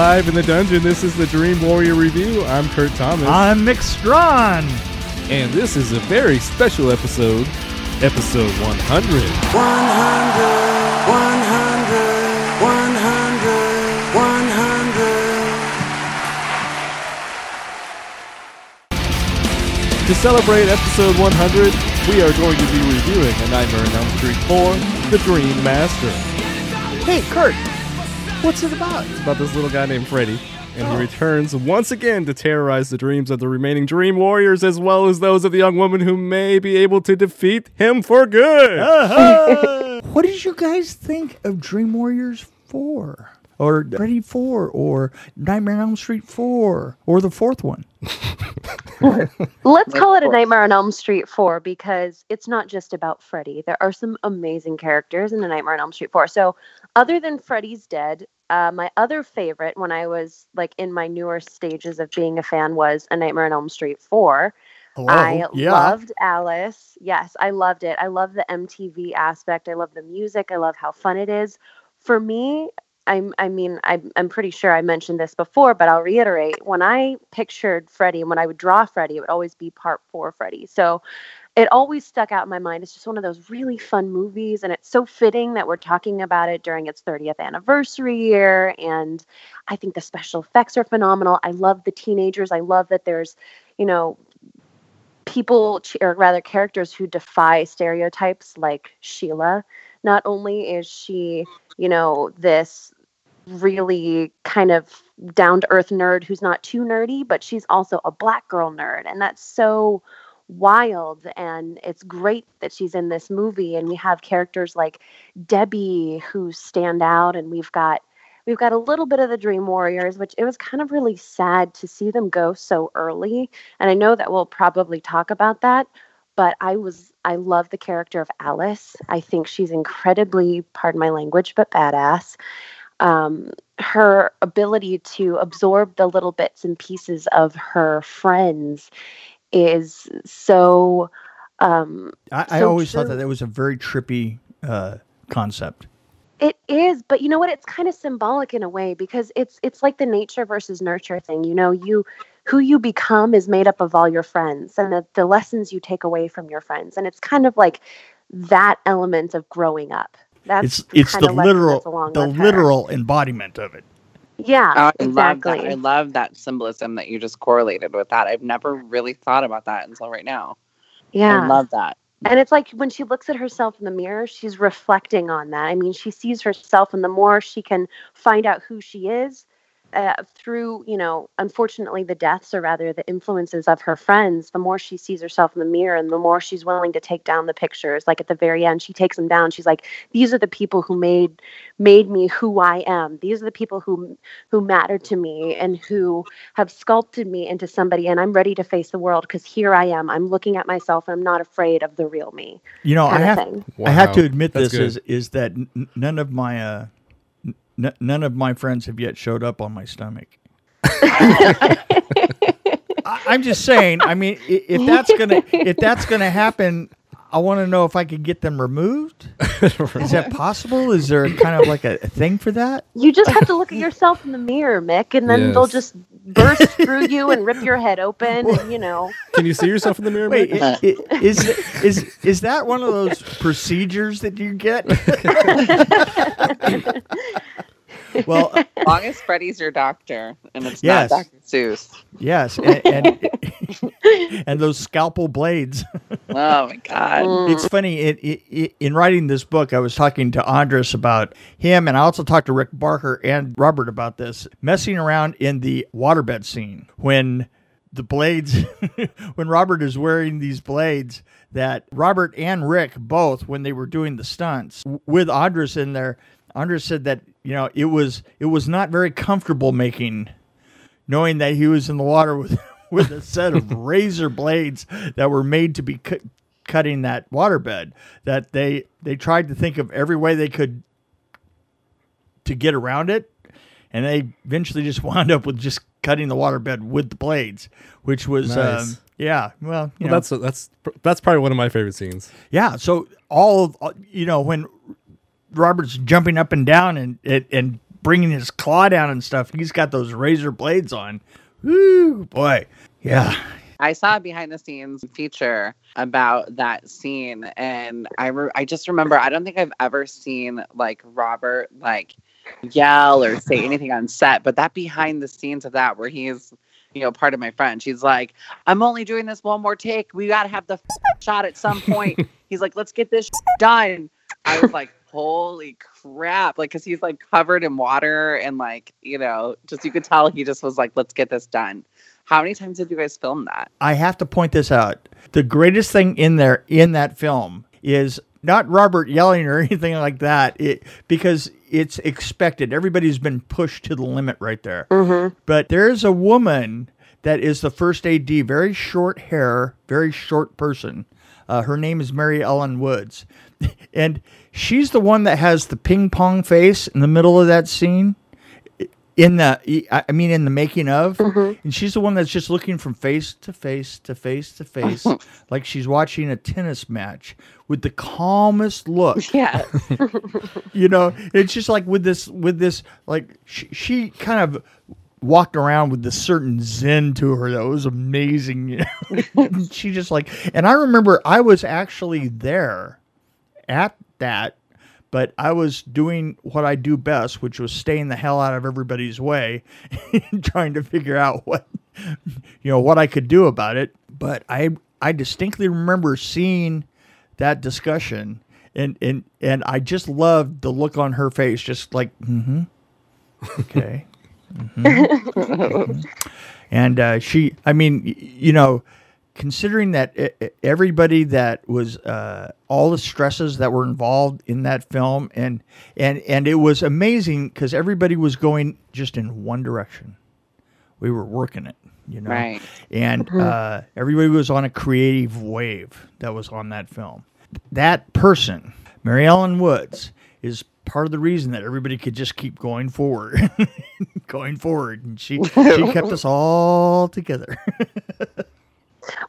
live in the dungeon. This is the Dream Warrior Review. I'm Kurt Thomas. I'm Mick Strawn. and this is a very special episode, episode 100. 100, To celebrate episode 100, we are going to be reviewing A Nightmare on Elm Street 4, The Dream Master. Hey, Kurt. What's it about? It's about this little guy named Freddy, and he oh. returns once again to terrorize the dreams of the remaining Dream Warriors as well as those of the young woman who may be able to defeat him for good. Uh-huh. what did you guys think of Dream Warriors 4? Or Freddy 4? Or Nightmare on Elm Street 4? Or the fourth one? Let's call it a Nightmare on Elm Street 4 because it's not just about Freddy. There are some amazing characters in A Nightmare on Elm Street 4. So, other than Freddy's Dead, uh, my other favorite when I was like in my newer stages of being a fan was A Nightmare on Elm Street 4. Hello? I yeah. loved Alice. Yes, I loved it. I love the MTV aspect. I love the music. I love how fun it is. For me, I'm, I mean, I'm, I'm pretty sure I mentioned this before, but I'll reiterate. When I pictured Freddy and when I would draw Freddy, it would always be part four Freddy. So it always stuck out in my mind. It's just one of those really fun movies, and it's so fitting that we're talking about it during its 30th anniversary year. And I think the special effects are phenomenal. I love the teenagers. I love that there's, you know, people, or rather characters who defy stereotypes like Sheila. Not only is she, you know, this really kind of down to earth nerd who's not too nerdy, but she's also a black girl nerd. And that's so wild and it's great that she's in this movie and we have characters like Debbie who stand out and we've got we've got a little bit of the Dream Warriors which it was kind of really sad to see them go so early and I know that we'll probably talk about that but I was I love the character of Alice. I think she's incredibly pardon my language but badass. Um, her ability to absorb the little bits and pieces of her friends is so. Um, I, I so always thought that that was a very trippy uh, concept. It is, but you know what? It's kind of symbolic in a way because it's it's like the nature versus nurture thing. You know, you who you become is made up of all your friends and the, the lessons you take away from your friends, and it's kind of like that element of growing up. That's It's it's the literal the with her. literal embodiment of it. Yeah, Oh, I exactly. love that. I love that symbolism that you just correlated with that. I've never really thought about that until right now. yeah, I love that. And it's like when she looks at herself in the mirror, she's reflecting on that. I mean, she sees herself, and the more she can find out who she is uh, through, you know, unfortunately, the deaths or rather the influences of her friends, the more she sees herself in the mirror and the more she's willing to take down the pictures. Like at the very end, she takes them down. She's like, "These are the people who made made me who I am. These are the people who who matter to me and who have sculpted me into somebody. And I'm ready to face the world because here I am. I'm looking at myself. and I'm not afraid of the real me." You know, I have thing. I have to admit That's this good. is is that n- none of my uh, n- none of my friends have yet showed up on my stomach. I, I'm just saying. I mean, if that's gonna if that's gonna happen, I want to know if I could get them removed. Is that possible? Is there kind of like a, a thing for that? You just have to look at yourself in the mirror, Mick, and then they'll just burst through you and rip your head open. And, you know, Can you see yourself in the mirror? Wait, Mick? i- i- is is is that one of those procedures that you get? well, As long uh, as Freddy's your doctor and it's Yes. not Dr. Seuss. yes, and and, and those scalpel blades. Oh my God. It's funny. It, it, it, in writing this book, I was talking to Andres about him, and I also talked to Rick Barker and Robert about this messing around in the waterbed scene when the blades, when Robert is wearing these blades. That Robert and Rick both, when they were doing the stunts with Andres in there, Andres said that you know it was it was not very comfortable making knowing that he was in the water with with a set of razor blades that were made to be cut, cutting that waterbed that they they tried to think of every way they could to get around it and they eventually just wound up with just cutting the waterbed with the blades which was Nice. um, yeah well you Well, know, that's that's that's probably one of my favorite scenes. yeah so all of you know when robert's jumping up and down and and, and bringing his claw down and stuff. He's got those razor blades on. Woo, boy. Yeah. I saw a behind the scenes feature about that scene, and I re- I just remember I don't think I've ever seen like Robert like yell or say anything on set, but that behind the scenes of that where he's you know part of my friend, she's like, I'm only doing this one more take. We got to have the f- shot at some point. he's like, let's get this done. I was like, holy crap! Like, cause he's like covered in water and like you know, just you could tell he just was like, let's get this done. How many times did you guys film that? I have to point this out. The greatest thing in there in that film is not Robert yelling or anything like that, it, because it's expected. Everybody's been pushed to the limit right there. But there's a woman that is the first AD, very short hair, very short person. Uh, her name is Mary Ellen Woods. And she's the one that has the ping pong face in the middle of that scene in the I mean in the making of. Mm-hmm. And she's the one that's just looking from face to face to face to face like she's watching a tennis match with the calmest look. Yeah. you know it's just like with this with this like she, she kind of walked around with this certain zen to her that was amazing. You know she just like and i remember i was actually there at that but i was doing what i do best which was staying the hell out of everybody's way and trying to figure out what you know what i could do about it. But i i distinctly remember seeing that discussion and and and I just loved the look on her face, just like, mm-hmm, okay, mhm, mhm." and uh, she, I mean, you know, considering that everybody that was uh, all the stresses that were involved in that film, and and and it was amazing because everybody was going just in one direction. We were working it, you know, Right. and uh, everybody was on a creative wave that was on that film. That person, Mary Ellen Woods, is part of the reason that everybody could just keep going forward, going forward, and she she kept us all together.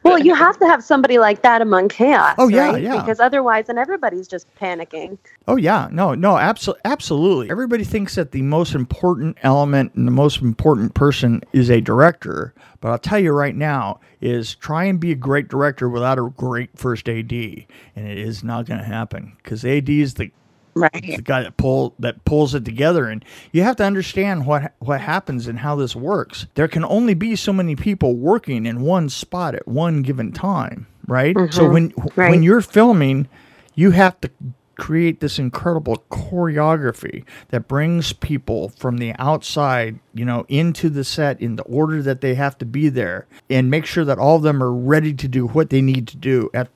Well, you have to have somebody like that among chaos. Oh, yeah, right? yeah. Because otherwise, then everybody's just panicking. Oh yeah, no, no, absolutely, absolutely. Everybody thinks that the most important element and the most important person is a director, but I'll tell you right now is try and be a great director without a great first AD, and it is not going to happen because AD is the Right. the guy that pull that pulls it together and you have to understand what what happens and how this works there can only be so many people working in one spot at one given time right so mm-hmm. when Right. when you're filming you have to create this incredible choreography that brings people from the outside you know into the set in the order that they have to be there and make sure that all of them are ready to do what they need to do at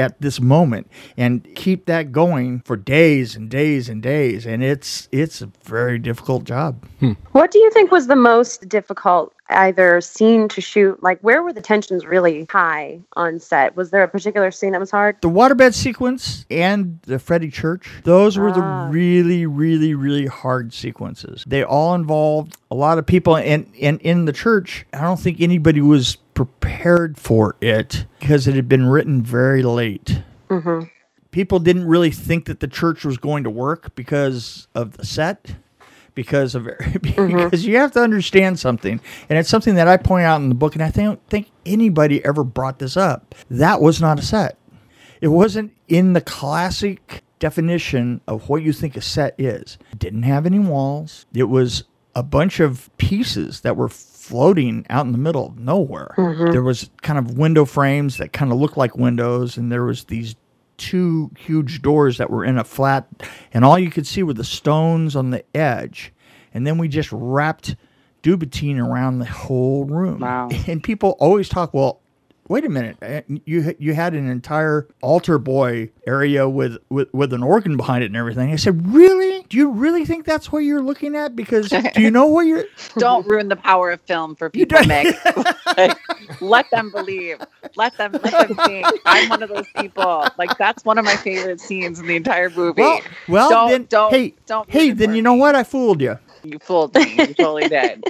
at this moment and keep that going for days and days and days and it's it's a very difficult job What do you think was the most difficult either scene to shoot? Like, where were the tensions really high on set? Was there a particular scene that was hard? the waterbed sequence and the Freddie Church those were Ah. the really really really hard sequences they all involved a lot of people and and in the church I don't think anybody was prepared for it because it had been written very late. Mm-hmm. people didn't really think that the church was going to work because of the set because of because you have to understand something and it's something that I point out in the book and I don't think anybody ever brought this up. That was not a set. It wasn't in the classic definition of what you think a set is. It didn't have any walls. It was a bunch of pieces that were floating out in the middle of nowhere mm-hmm. there was kind of window frames that kind of looked like windows and there was these two huge doors that were in a flat, and all you could see were the stones on the edge. And then we just wrapped Duvetyne around the whole room. Wow. And people always talk, well, wait a minute, eh, you you had an entire altar boy area with, with with an organ behind it and everything. I said, really? Do you really think that's what you're looking at? Because do you know what you're? Don't ruin the power of film for You people, don't- Mick. Like, let them believe. Let them let them think. I'm one of those people. Like that's one of my favorite scenes in the entire movie. Well, well Don't- then, don't- hey, don't hey, then for you know what? I fooled you. You fooled me. You totally did.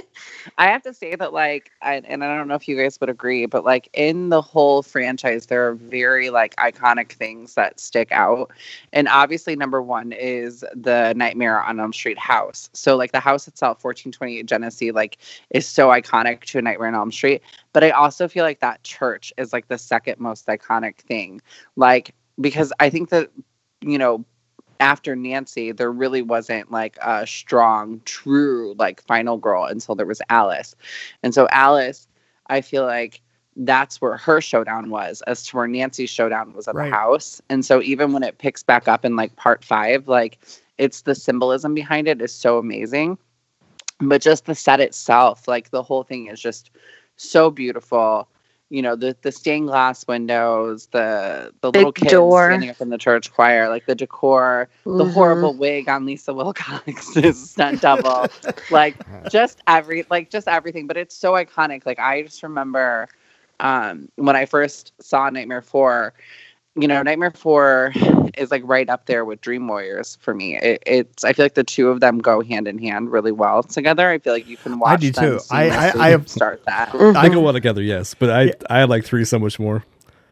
I have to say that, like, I, and I don't know if you guys would agree, but like in the whole franchise, there are very like iconic things that stick out. And obviously, number one is the Nightmare on Elm Street house. So, like, the house itself, 1428 Genesee, like, is so iconic to a Nightmare on Elm Street. But I also feel like that church is like the second most iconic thing. Like, because I think that, you know, after Nancy, there really wasn't like a strong, true, like final girl until there was Alice. And so Alice, I feel like that's where her showdown was, as to where Nancy's showdown was at Right. the house. And so even when it picks back up in like part five, like it's the symbolism behind it is so amazing. But just the set itself, like the whole thing is just so beautiful. You know, the the stained glass windows, the the little Big kids door. standing up in the church choir, like the decor, the Mhm. horrible wig on Lisa Wilcox's stunt double, like just every like just everything. But it's so iconic. Like I just remember um, when I first saw Nightmare Four. You know, Nightmare Four is like right up there with Dream Warriors for me. It, it's I feel like the two of them go hand in hand really well together. I feel like you can watch. I do them too. I- I- seamlessly I have- start that. I go mm-hmm. well together, yes, but I I like three so much more.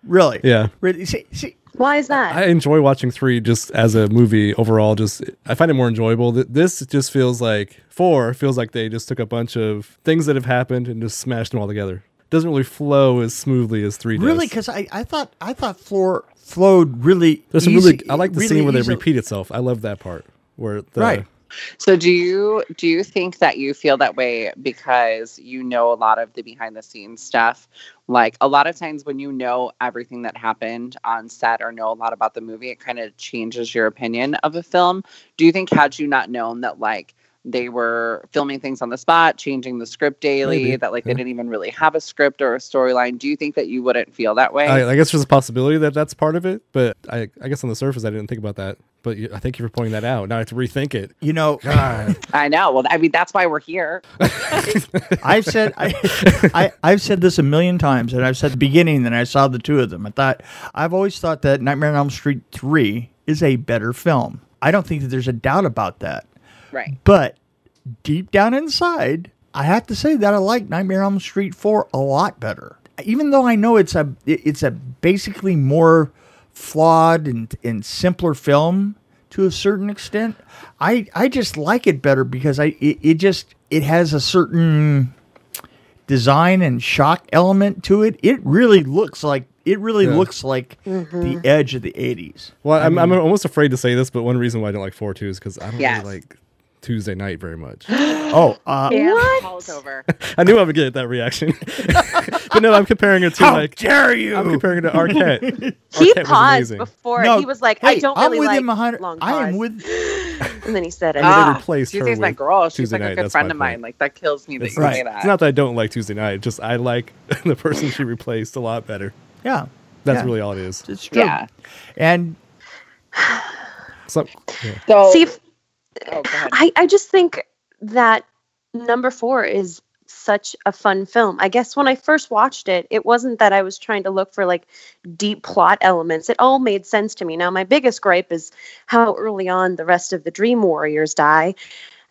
Really? Yeah, Really? See, see, Why is that? I enjoy watching three just as a movie overall. Just I find it more enjoyable. This just feels like four feels like they just took a bunch of things that have happened and just smashed them all together. Doesn't really flow as smoothly as three does. really? Because I, I thought I thought floor flowed really. There's some easy- really I like the really scene where they easily. repeat itself. I love that part where the, Right. So do you do you think that you feel that way because you know a lot of the behind the scenes stuff? Like a lot of times when you know everything that happened on set or know a lot about the movie, it kind of changes your opinion of a film. Do you think had you not known that like they were filming things on the spot, changing the script daily, Maybe, that like yeah. they didn't even really have a script or a storyline, do you think that you wouldn't feel that way? I, I guess there's a possibility that that's part of it, but I, I guess on the surface I didn't think about that. But you, I thank you for pointing that out. Now I have to rethink it. You know, God, I know. Well, I mean that's why we're here. I've said I, I I've said this a million times, and I've said at the beginning that I saw the two of them. I thought I've always thought that Nightmare on Elm Street three is a better film. I don't think that there's a doubt about that. Right. But deep down inside, I have to say that I like Nightmare on Elm Street 4 a lot better. Even though I know it's a it's a basically more flawed and, and simpler film to a certain extent, I I just like it better because I it, it just it has a certain design and shock element to it. It really looks like it really Yeah. looks like the mm-hmm. edge of the 80s. well, I'm, I'm almost afraid to say this, but one reason why I don't like four two is because I don't Yes. really like Tuesday Knight very much. Oh, uh, And What? call is over. I knew I would get that reaction, but no, I'm comparing it to how like dare you? I'm comparing it to Arquette. he Arquette paused before No, he was like, hey, "I don't I'm really with like him hundred- long I am with and then he said, I "Ah." replaced her Tuesday's my girl. She's Tuesday like a night, good that's friend my of mine. Like that kills me that It's, you Right. say it's not that I don't like Tuesday Knight. Just I like the person she replaced a lot better. yeah. That's Yeah. really all it is. It's true. yeah. And So, yeah. So See, if, oh. I, I just think that number four is such a fun film. I guess when I first watched it, it wasn't that I was trying to look for like deep plot elements. It all made sense to me. Now, my biggest gripe is how early on the rest of the Dream Warriors die.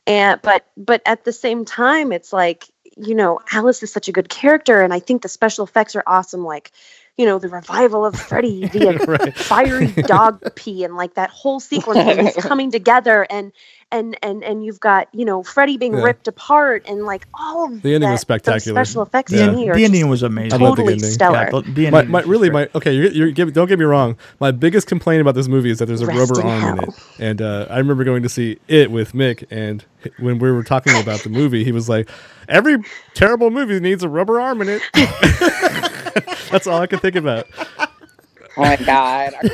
And but but at the same time, it's like, you know, Alice is such a good character, and I think the special effects are awesome, like you know, the revival of Freddy via Right. fiery dog pee and like that whole sequence when he's coming together and and and and you've got you know Freddy being Yeah. ripped apart and like all of The ending that, was spectacular. special effects Yeah. to me the just ending was amazing. I love the totally ending. stellar. Yeah, the, the My, my really great. my okay. You're, you're give, don't get me wrong. My biggest complaint about this movie is that there's a Rest rubber in arm in it. And uh, I remember going to see it with Mick, and when we were talking about the movie, he was like, "Every terrible movie needs a rubber arm in it." That's all I could think about. oh my god.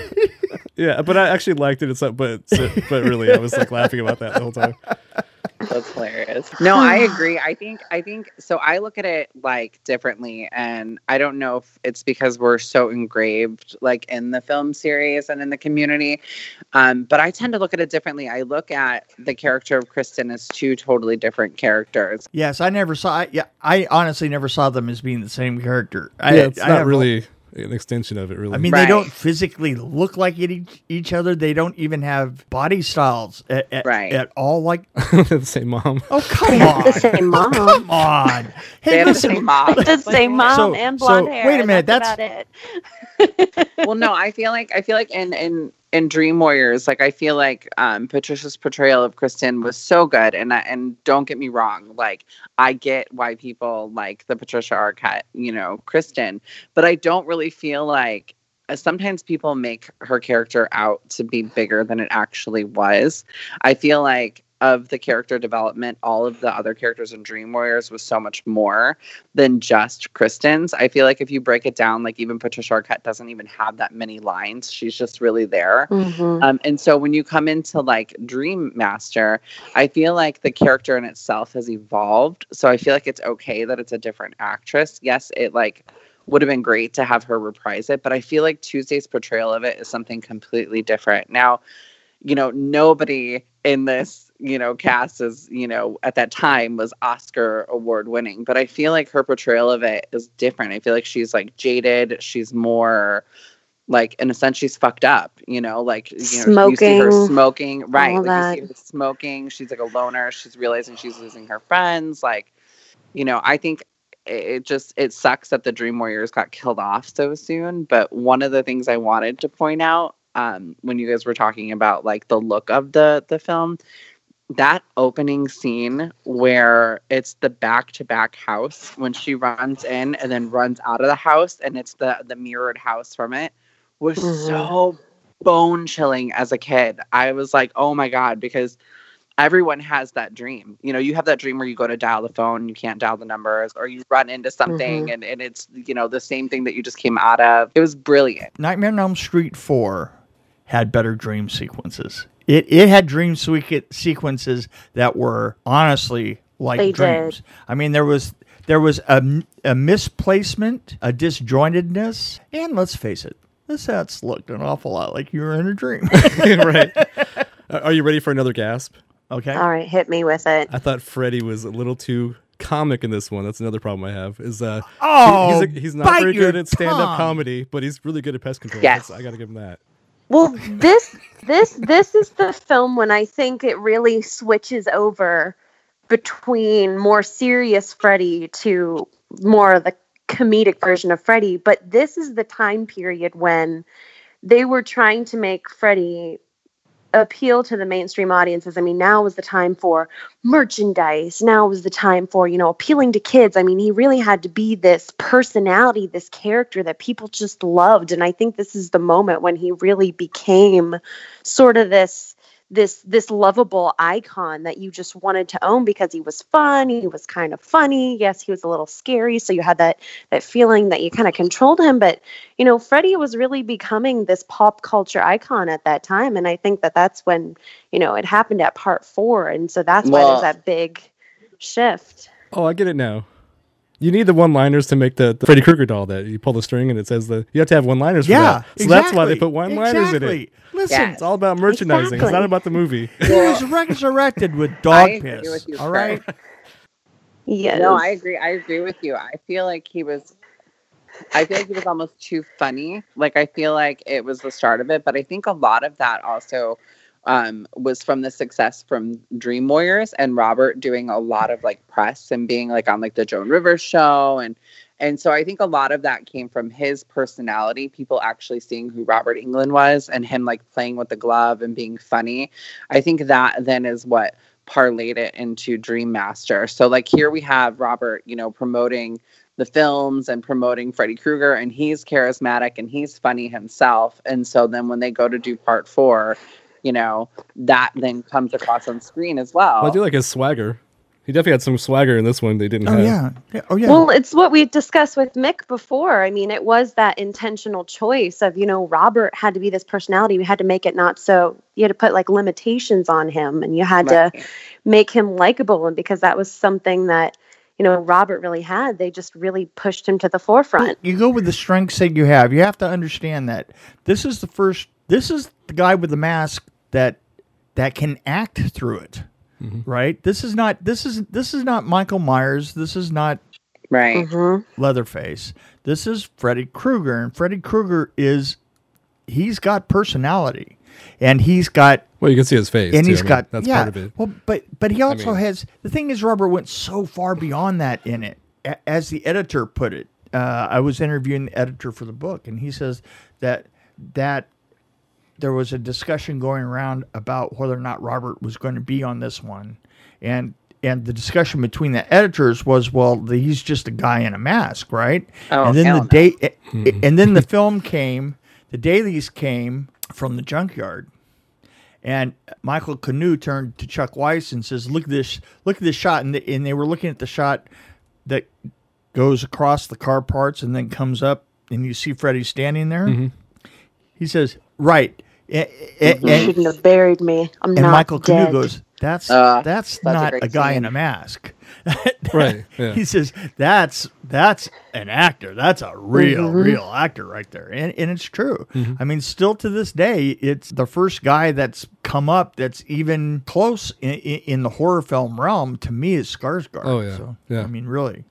Yeah, but I actually liked it. It's but but really, I was like laughing about that the whole time. That's hilarious. No, I agree. I think I think so I look at it like differently and I don't know if it's because we're so engraved like in the film series and in the community. Um, but I tend to look at it differently. I look at the character of Kristen as two totally different characters. Yes, I never saw. I, yeah, I honestly never saw them as being the same character. I, yeah, it's I not have- really. An extension of it. Really. I mean, Right. they don't physically look like each, each other. They don't even have body styles at, at, Right. at all. Like, the same mom. oh come on, the same mom. come on. They Hey, have the same mom. the same mom So- and so, blonde hair. wait a minute, That's, that's- about it. well no i feel like i feel like in in in dream warriors like i feel like um patricia's portrayal of kristen was so good and I, and don't get me wrong like i get why people like the patricia arquette you know kristen but i don't really feel like uh, sometimes people make her character out to be bigger than it actually was. I feel like of the character development all of the other characters in dream warriors was so much more than just Kristen's. I feel like if you break it down, like even Patricia Arquette doesn't even have that many lines. She's just really there. Mhm. Um, and so when you come into like Dream Master, I feel like the character in itself has evolved. So I feel like it's okay that it's a different actress. Yes, it like would have been great to have her reprise it, but I feel like Tuesday's portrayal of it is something completely different. Now, you know, nobody in this, you know, cast is, you know, at that time was Oscar award winning, but I feel like her portrayal of it is different. I feel like she's like jaded, she's more like in a sense she's fucked up, you know, like you know, you see her Smoking, smoking, right? Like you see her smoking, she's like a loner, she's realizing she's losing her friends, like you know, I think it- it just it sucks that the Dream Warriors got killed off so soon. But one of the things I wanted to point out um, when you guys were talking about like the look of the the film, that opening scene where it's the back to back house when she runs in and then runs out of the house and it's the the mirrored house from it was Mhm. so bone chilling as a kid. I was like, oh my god, because everyone has that dream. You know, you have that dream where you go to dial the phone, you can't dial the numbers, or you run into something and, and it's, you know, the same thing that you just came out of. It was brilliant. Nightmare on Elm Street 4 had better dream sequences. It it had dream sequ- sequences that were honestly like They dreams. I mean, there was there was a, m- a misplacement, a disjointedness, and let's face it, the sets looked an awful lot like you were in a dream. right. Are you ready for another gasp? okay. All right, hit me with it. I thought Freddy was a little too comic in this one. That's another problem I have. Is uh, he- Oh, he's, a, he's not very good at stand-up tongue. comedy, but he's really good at pest control. Yes. That's- I got to give him that. Well, this this this is the film when I think it really switches over between more serious Freddy to more of the comedic version of Freddy. But this is the time period when they were trying to make Freddy appeal to the mainstream audiences. I mean, now was the time for merchandise. Now was the time for, you know, appealing to kids. I mean, he really had to be this personality, this character that people just loved. And I think this is the moment when he really became sort of this this this lovable icon that you just wanted to own because he was fun, he was kind of funny. Yes, he was a little scary, so you had that that feeling that you kind of controlled him, but you know, Freddie was really becoming this pop culture icon at that time and I think that that's when, you know, it happened at part 4 and so that's why there's that big shift. Oh, I get it now. You need the one-liners to make the, the Freddy Krueger doll that you pull the string and it says the you have to have one-liners Yeah, for that. So that's why they put one-liners in Exactly. it. Listen, Yes. It's all about merchandising. It's not about the movie. he was resurrected with dog I agree piss. with you, all Fred. right. Yes. No, I agree. I agree with you. I feel like he was. I feel like he was almost too funny. Like I feel like it was the start of it, but I think a lot of that also um, was from the success from Dream Warriors and Robert doing a lot of like press and being like on like the Joan Rivers show and and so I think a lot of that came from his personality, people actually seeing who Robert Englund was and him like playing with the glove and being funny. I think that then is what parlayed it into Dream Master. So like here we have Robert, you know, promoting the films and promoting Freddy Krueger and he's charismatic and he's funny himself. And so then when they go to do part 4, you know, that then comes across on screen as well. Well, I do like his swagger. He definitely had some swagger in this one they didn't Oh have. yeah. yeah. Oh yeah. Well, it's what we discussed with Mick before. I mean, it was that intentional choice of, you know, Robert had to be this personality. We had to make it not so, you had to put like limitations on him and you had to make him likable. And because that was something that, you know, Robert really had, they just really pushed him to the forefront. you go with the strengths that you have. You have to understand that this is the first. This is the guy with the mask that that can act through it, right? This is not. This is this is not Michael Myers. This is not right. hmm Leatherface. This is Freddy Krueger, and Freddy Krueger is he's got personality, and he's got Well, you can see his face. and too. he's I mean, got that's yeah. part of it. Well, but but he also mean- has the thing is Robert went so far beyond that in it. A- As the editor put it, uh, I was interviewing the editor for the book, and he says that that there was a discussion going around about whether or not Robert was going to be on this one, and and the discussion between the editors was, well, the, he's just a guy in a mask, right? Oh, and then hell the no. day, and then the film came, the dailies came from the junkyard, and Michael Knue turned to Chuck Weiss and says, "Look at this! Look at this shot!" And, the, and they were looking at the shot that goes across the car parts and then comes up, and you see Freddie standing there. Mm-hmm. He says, "Right." A- a- You and- shouldn't have buried me. I'm and not Michael dead. Knue goes, "That's Uh, that's that's not a, great guy scene. in a mask." Right, yeah. He says, "That's that's an actor. That's a real Mm-hmm. real actor right there." And and it's true. Mm-hmm. I mean, still to this day, it's the first guy that's come up that's even close in, in, in the horror film realm to me is Skarsgård. Oh, yeah. So, Yeah. I mean, really.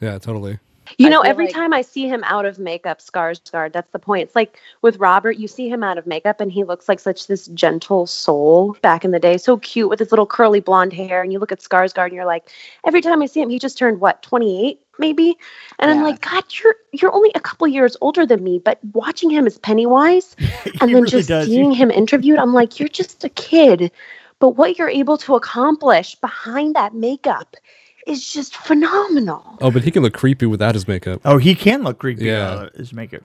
Yeah, totally. You I know, every like- time I see him out of makeup, Skarsgård, that's the point. It's like with Robert, you see him out of makeup and he looks like such this gentle soul back in the day. So cute with his little curly blonde hair. And you look at Skarsgård and you're like, every time I see him, he just turned what, 28 maybe? And I'm like, God, you're you're only a couple years older than me, but watching him as Pennywise and then really just does. seeing him interviewed, I'm like, you're just a kid. But what you're able to accomplish behind that makeup is just phenomenal. Oh, but he can look creepy without his makeup. Oh, he can look creepy. Yeah. Uh, his makeup.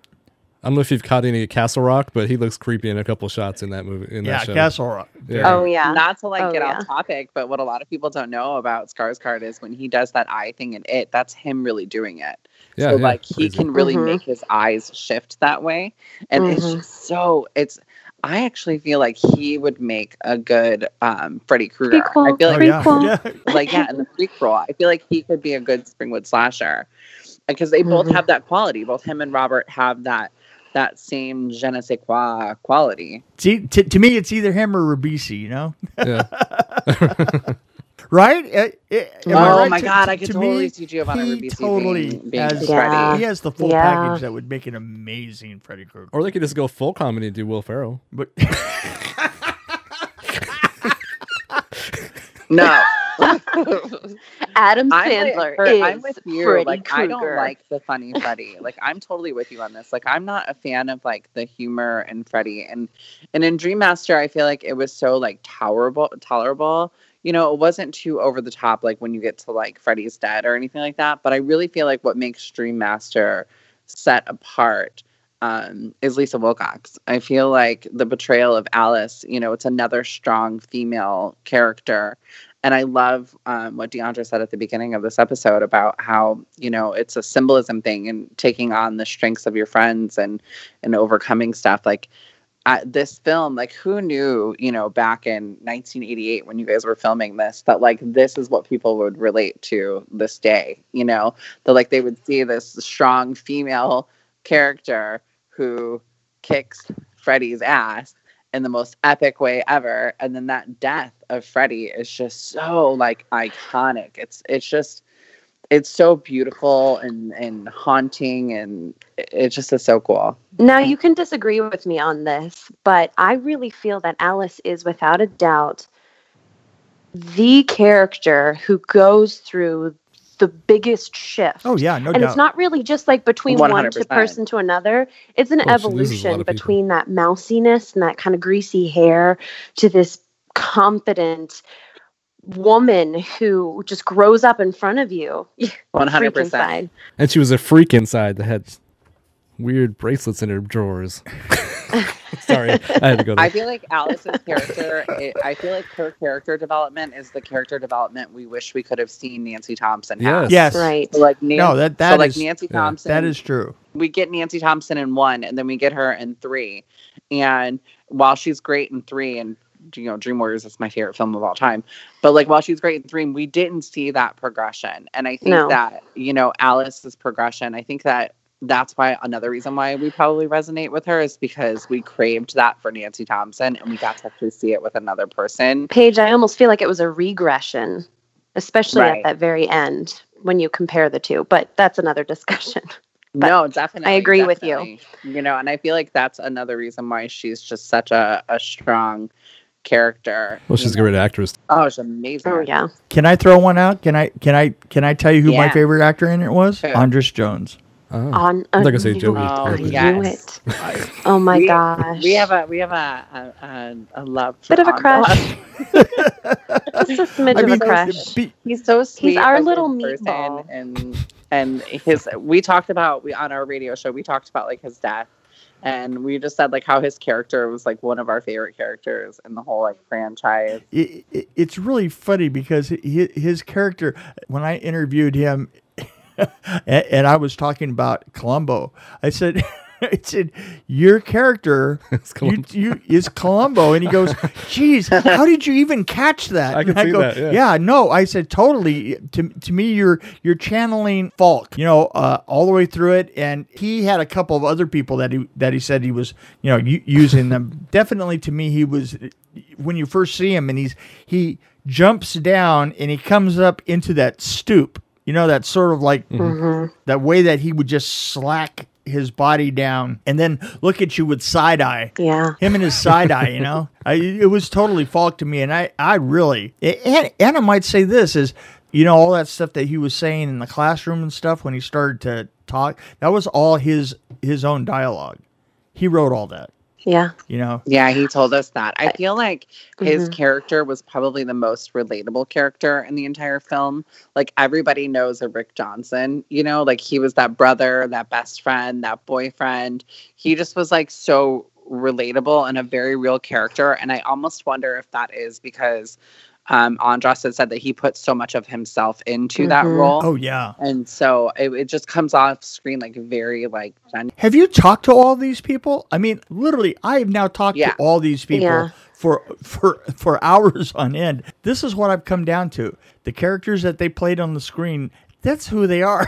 I don't know if you've caught any of Castle Rock, but he looks creepy in a couple shots in that movie. In Yeah, that show. Castle Rock. Yeah. Oh yeah. Not to like Oh, get yeah. off topic, but what a lot of people don't know about Skarsgård is when he does that eye thing in it, that's him really doing it. Yeah, so yeah, like he crazy. can really Mhm. make his eyes shift that way, and it's Mhm. just so. It's. I actually feel like he would make a good um, Freddy Krueger. I Prequel. feel Oh, like yeah. Prequel. yeah. like yeah, in the prequel, I feel like he could be a good Springwood slasher because they both Mhm. have that quality. Both him and Robert have that that same je ne sais quoi quality. See, to, to me, it's either him or Ribisi, you know? Yeah. right? Uh, uh, am I oh right? my To- god, to- I could to totally me, see Giovanni he Ribisi totally being, being has, Yeah. Freddy. he has the full Yeah. package that would make an amazing Freddy Krueger. Or they could just go full comedy and do Will Ferrell. But No. Adam I'm Sandler with, is I'm with you. Freddy like Krueger. I don't like the funny Freddy. Like I'm totally with you on this. Like I'm not a fan of like the humor in Freddy. And and in Dream Master, I feel like it was so like tolerable tolerable. You know, it wasn't too over the top like when you get to like Freddy's dead or anything like that. But I really feel like what makes Dream Master set apart um, is Lisa Wilcox. I feel like the betrayal of Alice, you know, it's another strong female character. And I love um, what Deandra said at the beginning of this episode about how, you know, it's a symbolism thing and taking on the strengths of your friends and and overcoming stuff. Like uh, this film, like who knew, you know, back in 1988 when you guys were filming this, that like this is what people would relate to this day, you know, that like they would see this strong female character who kicks Freddy's ass in the most epic way ever and then that death of Freddy is just so like iconic. It's it's just it's so beautiful and and haunting and it- it just is so cool Now, you can disagree with me on this, but I really feel that Alice is without a doubt the character who goes through the biggest shift. oh yeah, no and doubt. it's not really just like between one to person to another. It's an Oh, she loses a lot evolution of people. between that mousiness and that kind of greasy hair to this confident woman who just grows up in front of you. Freak 100% inside. And she was a freak inside that had weird bracelets in her drawers. Sorry, I had to go there. I feel like Alice's character, it, I feel like her character development is the character development we wish we could have seen Nancy Thompson have. Yes. yes. Right. So like Nancy, No, that- so like is- Nancy yeah, Thompson. That is true. we get Nancy Thompson in one, and then we get her in three. And while she's great in three, and you know, Dream Warriors is my favorite film of all time, but like while she's great in Dream, we didn't see that progression. And I think No. that you know Alice's progression. I think that that's why another reason why we probably resonate with her is because we craved that for Nancy Thompson, and we got to actually see it with another person. Paige, I almost feel like it was a regression, especially Right. at that very end when you compare the two. But that's another discussion. But no, definitely. I agree with you. You know, and I feel like that's another reason why she's just such a, a strong character. Well, you she's a great actress. Oh, she's amazing. Oh yeah. Can I throw one out? Can I can I can I tell you who my favorite actor in it was? Who? Andras Jones. Oh. On I a was gonna say new- Joey. Oh, I Quigley. knew yes. it. Oh my we, gosh. We have a we have a a, a, a love Bit of a crush. just a smidge I of a crush. be- He's so sweet. He's our little person, meatball. and and his. We talked about we on our radio show. We talked about like his death, and we just said like how his character was like one of our favorite characters in the whole like franchise. it, it- it's really funny because his, his character when i interviewed him and, and i was talking about columbo i said I said, "Your character It's you, you, is Columbo," and he goes, "Geez, how did you even catch that?" I can see go, that, yeah. no, I said totally. To, to me, you're you're channeling Falk, you know, uh, all the way through it. And he had a couple of other people that he that he said he was, you know, using them. Definitely, to me, he was when you first see him, and he's he jumps down and he comes up into that stoop. You know, that sort of like Mm-hmm. that way that he would just slack his body down and then look at you with side eye. Yeah. Him and his side eye, you know, I, it was totally Falk to me, and I, I really, and, and I might say this is, you know, all that stuff that he was saying in the classroom and stuff when he started to talk, that was all his his own dialogue. He wrote all that, Yeah. you know. Yeah, he told us that. I feel like his Mhm. character was probably the most relatable character in the entire film. Like everybody knows a Rick Johnson, you know, like he was that brother, that best friend, that boyfriend. He just was like so relatable and a very real character. And I almost wonder if that is because um, Andras had said that he put so much of himself into that Mhm. role. Oh yeah. And so it, it just comes off screen like very like genuine. Have you talked to all these people? I mean, literally, I have now talked Yeah. to all these people Yeah. for for for hours on end. This is what I've come down to. The characters that they played on the screen, that's who they are.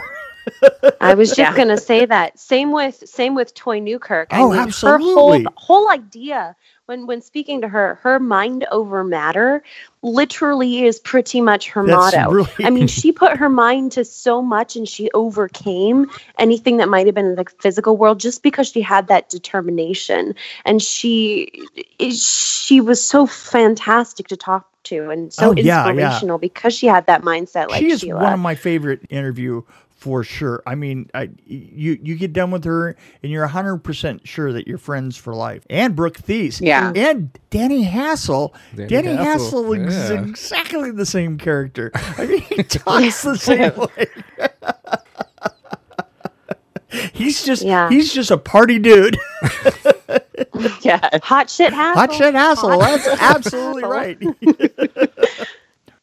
I was just Yeah. gonna say that. Same with same with Toy Newkirk. I Oh, mean, absolutely. Her whole whole idea when when speaking to her, her mind over matter literally is pretty much her That's motto. really- I mean, she put her mind to so much and she overcame anything that might have been in the physical world just because she had that determination. And she she was so fantastic to talk to and so Oh, yeah, yeah. inspirational because she had that mindset like she is Sheila. one of my favorite interview for sure. I mean, I, you you get done with her and you're 100% sure that you're friends for life. And Brooke Theiss. Yeah. And Danny Hassel. Danny Danny, Hassel, Hassel, is yeah. exactly the same character. I mean, he talks the same way. he's just Yeah. he's just a party dude. Yeah. hot shit Hassel. Hot shit hassle. Hot That's absolutely right.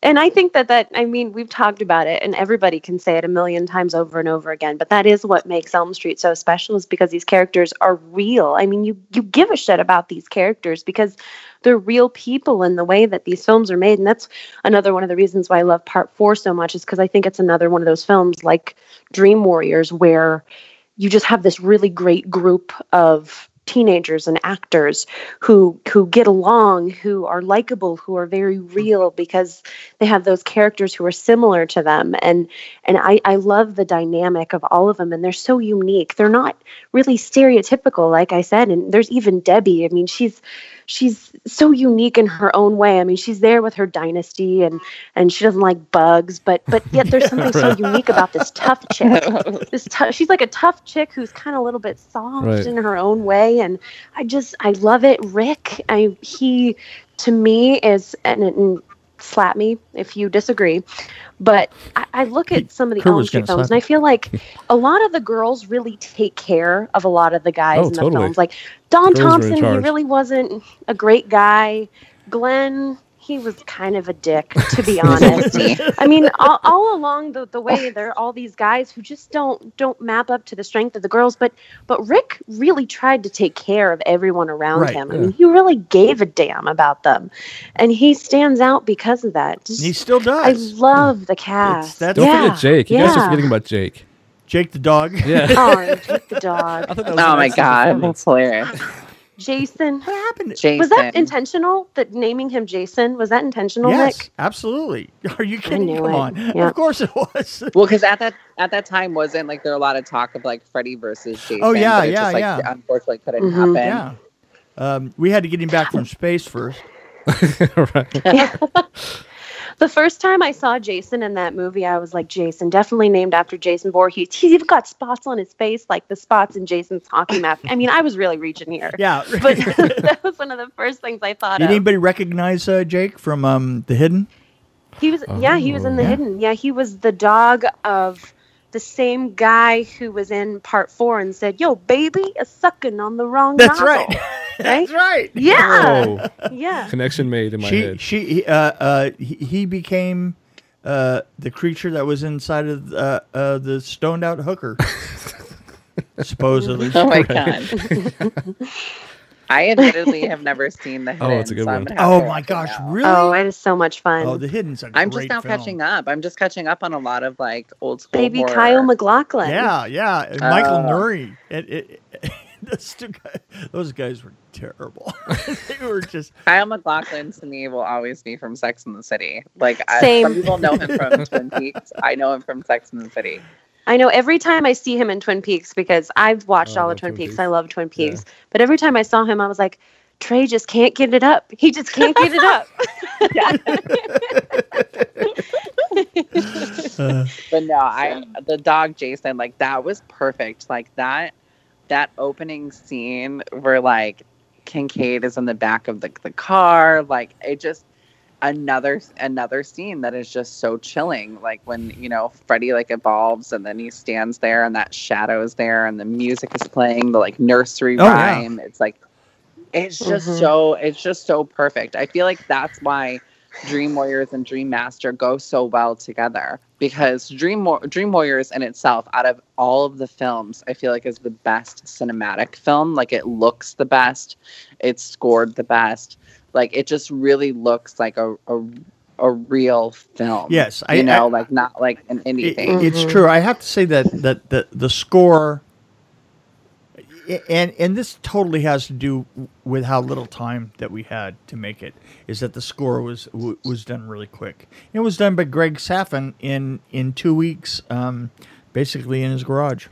And I think that that I mean we've talked about it and everybody can say it a million times over and over again, but that is what makes Elm Street so special is because these characters are real. I mean, you you give a shit about these characters because they're real people in the way that these films are made and that's another one of the reasons why I love part 4 so much is because I think it's another one of those films like Dream Warriors where you just have this really great group of teenagers and actors who who get along who are likable who are very real because they have those characters who are similar to them. And and I, I love the dynamic of all of them and they're so unique. They're not really stereotypical like i said and there's even debbie. I mean she's she's so unique in her own way. I mean she's there with her dynasty and and she doesn't like bugs but but yet there's something so unique about this tough chick. This tou- she's like a tough chick who's kind of a little bit soft Right. in her own way and i just i love it rick i he to me is and, and slap me if you disagree but I, I look at some of the Elm Street films and I feel like a lot of the girls really take care of a lot of the guys Oh, in the totally. films. Like Don Thompson, he really wasn't a great guy. Glenn, he was kind of a dick, to be honest. I mean, all, all along the, the way there are all these guys who just don't don't map up to the strength of the girls. But but Rick really tried to take care of everyone around Right, him. I mean, he really gave a damn about them, and he stands out because of that. Just- he still does. I love the cast. that's- Don't yeah, forget Jake. You yeah. guys are forgetting about Jake. Jake the dog. Yeah. Oh, Jake the dog. I thought that was Oh my god, performance. that's hilarious. Jason. What happened? Jason. Was that intentional? That naming him Jason was that intentional, yes, Nick? absolutely. Are you kidding? knew Come it. on. Yeah. Of course it was. Well, because at that at that time wasn't like there a lot of talk of like Freddy versus Jason. Oh, yeah, yeah, just, like, yeah. Unfortunately, couldn't Mhm. happen. yeah. Um, we had to get him back from space first. right. The first time I saw Jason in that movie, I was like, Jason, definitely named after Jason Voorhees. He's got spots on his face like the spots in Jason's hockey mask. I mean, I was really reaching here. Yeah. But that was one of the first things I thought of Did of. anybody recognize uh, Jake from um, The Hidden? He was, yeah, he was in the Oh. Yeah. hidden. Yeah, he was the dog of the same guy who was in part four and said, "Yo, baby, a sucking on the wrong." That's nozzle." right. That's right. Yeah, Whoa. yeah. Connection made in my She head. she uh, uh, he, he became uh, the creature that was inside of uh, uh, the stoned out hooker. Supposedly. Oh my god. I admittedly have never seen the Oh, hidden. it's a good so I'm one. gonna have Oh to my gosh, now. really? Oh, it is so much fun. Oh, The Hidden's a I'm just now film. catching up. I'm just catching up on a lot of like old school. Baby horror. Kyle MacLachlan. Yeah, yeah. and Michael Oh. Nouri. It, it, those, two guys, those guys were terrible. they were just Kyle MacLachlan to me will always be from Sex in the City. Like I, some people know him from Twin Peaks. I know him from Sex in the City. I know every time I see him in Twin Peaks because I've watched Oh, all of Twin, Twin Peaks. Peaks. I love Twin Peaks. But every time I saw him, I was like, Trey just can't get it up. He just can't get it up. uh, But no, I the dog Jason, like that was perfect. Like that that opening scene where like Kincaid is in the back of the, the car, like it just another another scene that is just so chilling. Like when, you know, Freddy like evolves and then he stands there and that shadow is there and the music is playing, the like nursery Oh, yeah. rhyme. It's like it's just Mhm. so it's just so perfect. I feel like that's why Dream Warriors and Dream Master go so well together because Dream War- Dream Warriors in itself, out of all of the films, I feel like is the best cinematic film. Like it looks the best, it's scored the best. Like it just really looks like a a, a real film. Yes, I- you know, I- like not like an indie it- thing. it's Mhm. true. I have to say that that the the score and and this totally has to do with how little time that we had to make it is that the score was w- was done really quick. It was done by Craig Safan in in 2 weeks um basically in his garage.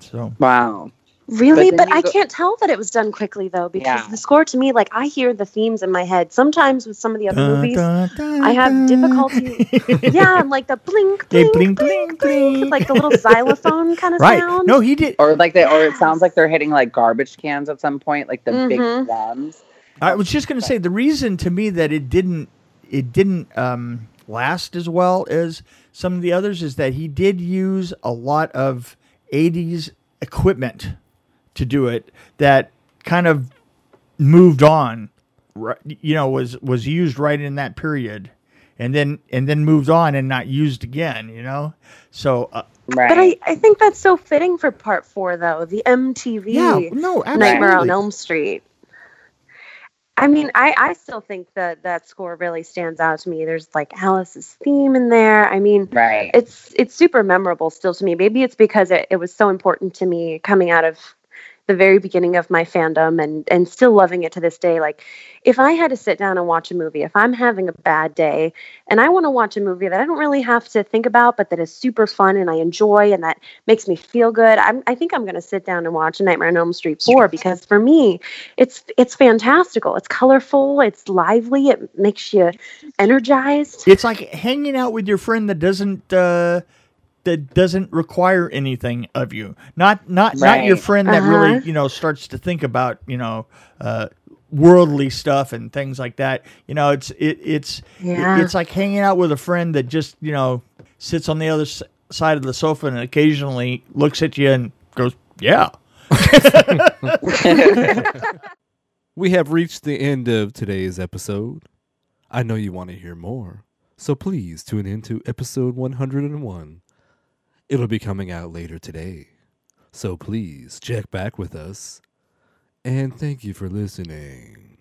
So wow. Really? But But, I go- can't tell that it was done quickly though, because Yeah. the score to me, like I hear the themes in my head. Sometimes with some of the other Dun, movies, dun, dun, I have difficulty- yeah, and like the blink, blink, blink, blink, blink, blink. like the little xylophone kind of Right. sound. No, he did Or like they or it sounds like they're hitting like garbage cans at some point, like the big Mhm. drums. I was just going to say the reason to me that it didn't it didn't um, last as well as some of the others is that he did use a lot of 80s equipment to do it that kind of moved on right, you know was was used right in that period and then and then moved on and not used again you know so uh, Right. But I, I think that's so fitting for part four though. The MTV yeah no absolutely. Nightmare on Elm Street. I mean, I, I still think that that score really stands out to me. There's like Alice's theme in there. I mean, right. it's it's super memorable still to me. Maybe it's because it, it was so important to me coming out of the very beginning of my fandom and and still loving it to this day. Like if I had to sit down and watch a movie, if I'm having a bad day and I want to watch a movie that I don't really have to think about, but that is super fun and I enjoy and that makes me feel good, I'm, I think I'm going to sit down and watch a Nightmare on Elm Street 4 because for me, it's it's fantastical. It's colorful. It's lively. It makes you energized. It's like hanging out with your friend that doesn't uh, that doesn't require anything of you. Not not not your friend that Uh-huh. really you know starts to think about you know uh, worldly stuff and things like that. You know, it's it, it's Yeah. it's like hanging out with a friend that just you know sits on the other s- side of the sofa and occasionally looks at you and goes, "Yeah." We have reached the end of today's episode. I know you want to hear more, so please tune in to episode 101. It'll be coming out later today, so please check back with us. And thank you for listening.